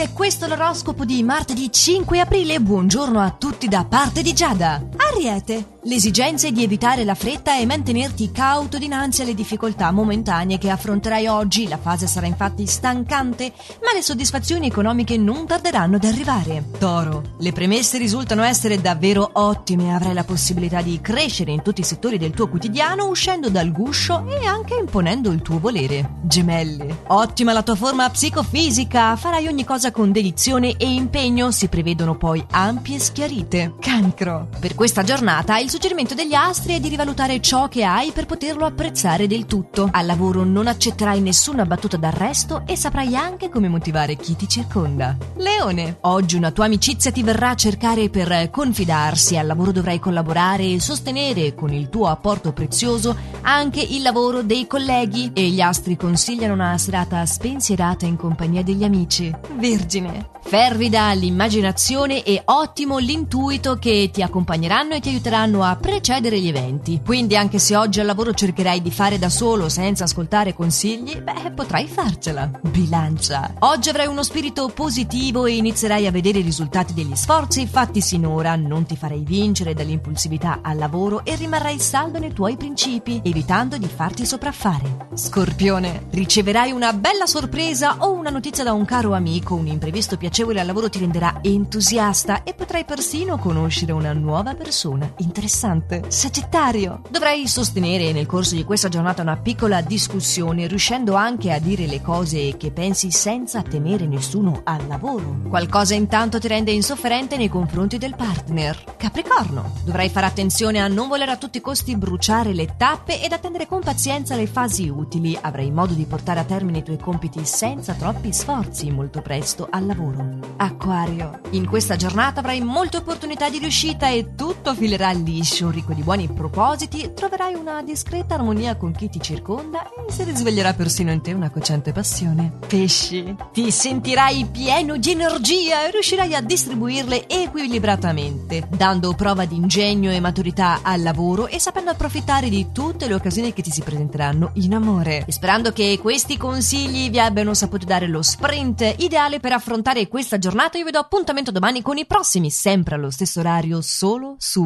ed è questo l'oroscopo di martedì 5 aprile. Buongiorno a tutti da parte di Giada. Ariete. L'esigenza è di evitare la fretta e mantenerti cauto dinanzi alle difficoltà momentanee che affronterai oggi. La fase sarà infatti stancante, ma le soddisfazioni economiche non tarderanno ad arrivare. Toro. Le premesse risultano essere davvero ottime. Avrai la possibilità di crescere in tutti i settori del tuo quotidiano uscendo dal guscio e anche imponendo il tuo volere. Gemelli. Ottima la tua forma psicofisica. Farai ogni cosa con dedizione e impegno. Si prevedono poi ampie schiarite. Cancro. Per questa giornata il suggerimento degli astri è di rivalutare ciò che hai per poterlo apprezzare del tutto. Al lavoro non accetterai nessuna battuta d'arresto e saprai anche come motivare chi ti circonda. Leone, oggi una tua amicizia ti verrà a cercare per confidarsi. Al lavoro dovrai collaborare e sostenere con il tuo apporto prezioso anche il lavoro dei colleghi e gli astri consigliano una serata spensierata in compagnia degli amici. Vergine, fervida l'immaginazione e ottimo l'intuito che ti accompagneranno e ti aiuteranno a precedere gli eventi. Quindi anche se oggi al lavoro cercherai di fare da solo senza ascoltare consigli, beh, potrai farcela. Bilancia. Oggi avrai uno spirito positivo e inizierai a vedere i risultati degli sforzi fatti sinora. Non ti farai vincere dall'impulsività al lavoro e rimarrai saldo nei tuoi principi, evitando di farti sopraffare. Scorpione. Riceverai una bella sorpresa o una notizia da un caro amico, un imprevisto piacevole al lavoro ti renderà entusiasta e potrai persino conoscere una nuova persona interessante interessante. Sagittario, dovrai sostenere nel corso di questa giornata una piccola discussione, riuscendo anche a dire le cose che pensi senza temere nessuno al lavoro. Qualcosa intanto ti rende insofferente nei confronti del partner. Capricorno, dovrai fare attenzione a non voler a tutti i costi bruciare le tappe ed attendere con pazienza le fasi utili. Avrai modo di portare a termine i tuoi compiti senza troppi sforzi molto presto al lavoro. Acquario, in questa giornata avrai molte opportunità di riuscita e tutto filerà lì liscio, ricco di buoni propositi, troverai una discreta armonia con chi ti circonda e si risveglierà persino in te una cocente passione. Pesci, ti sentirai pieno di energia e riuscirai a distribuirle equilibratamente, dando prova di ingegno e maturità al lavoro e sapendo approfittare di tutte le occasioni che ti si presenteranno in amore. E sperando che questi consigli vi abbiano saputo dare lo sprint ideale per affrontare questa giornata, io vi do appuntamento domani con i prossimi, sempre allo stesso orario, solo su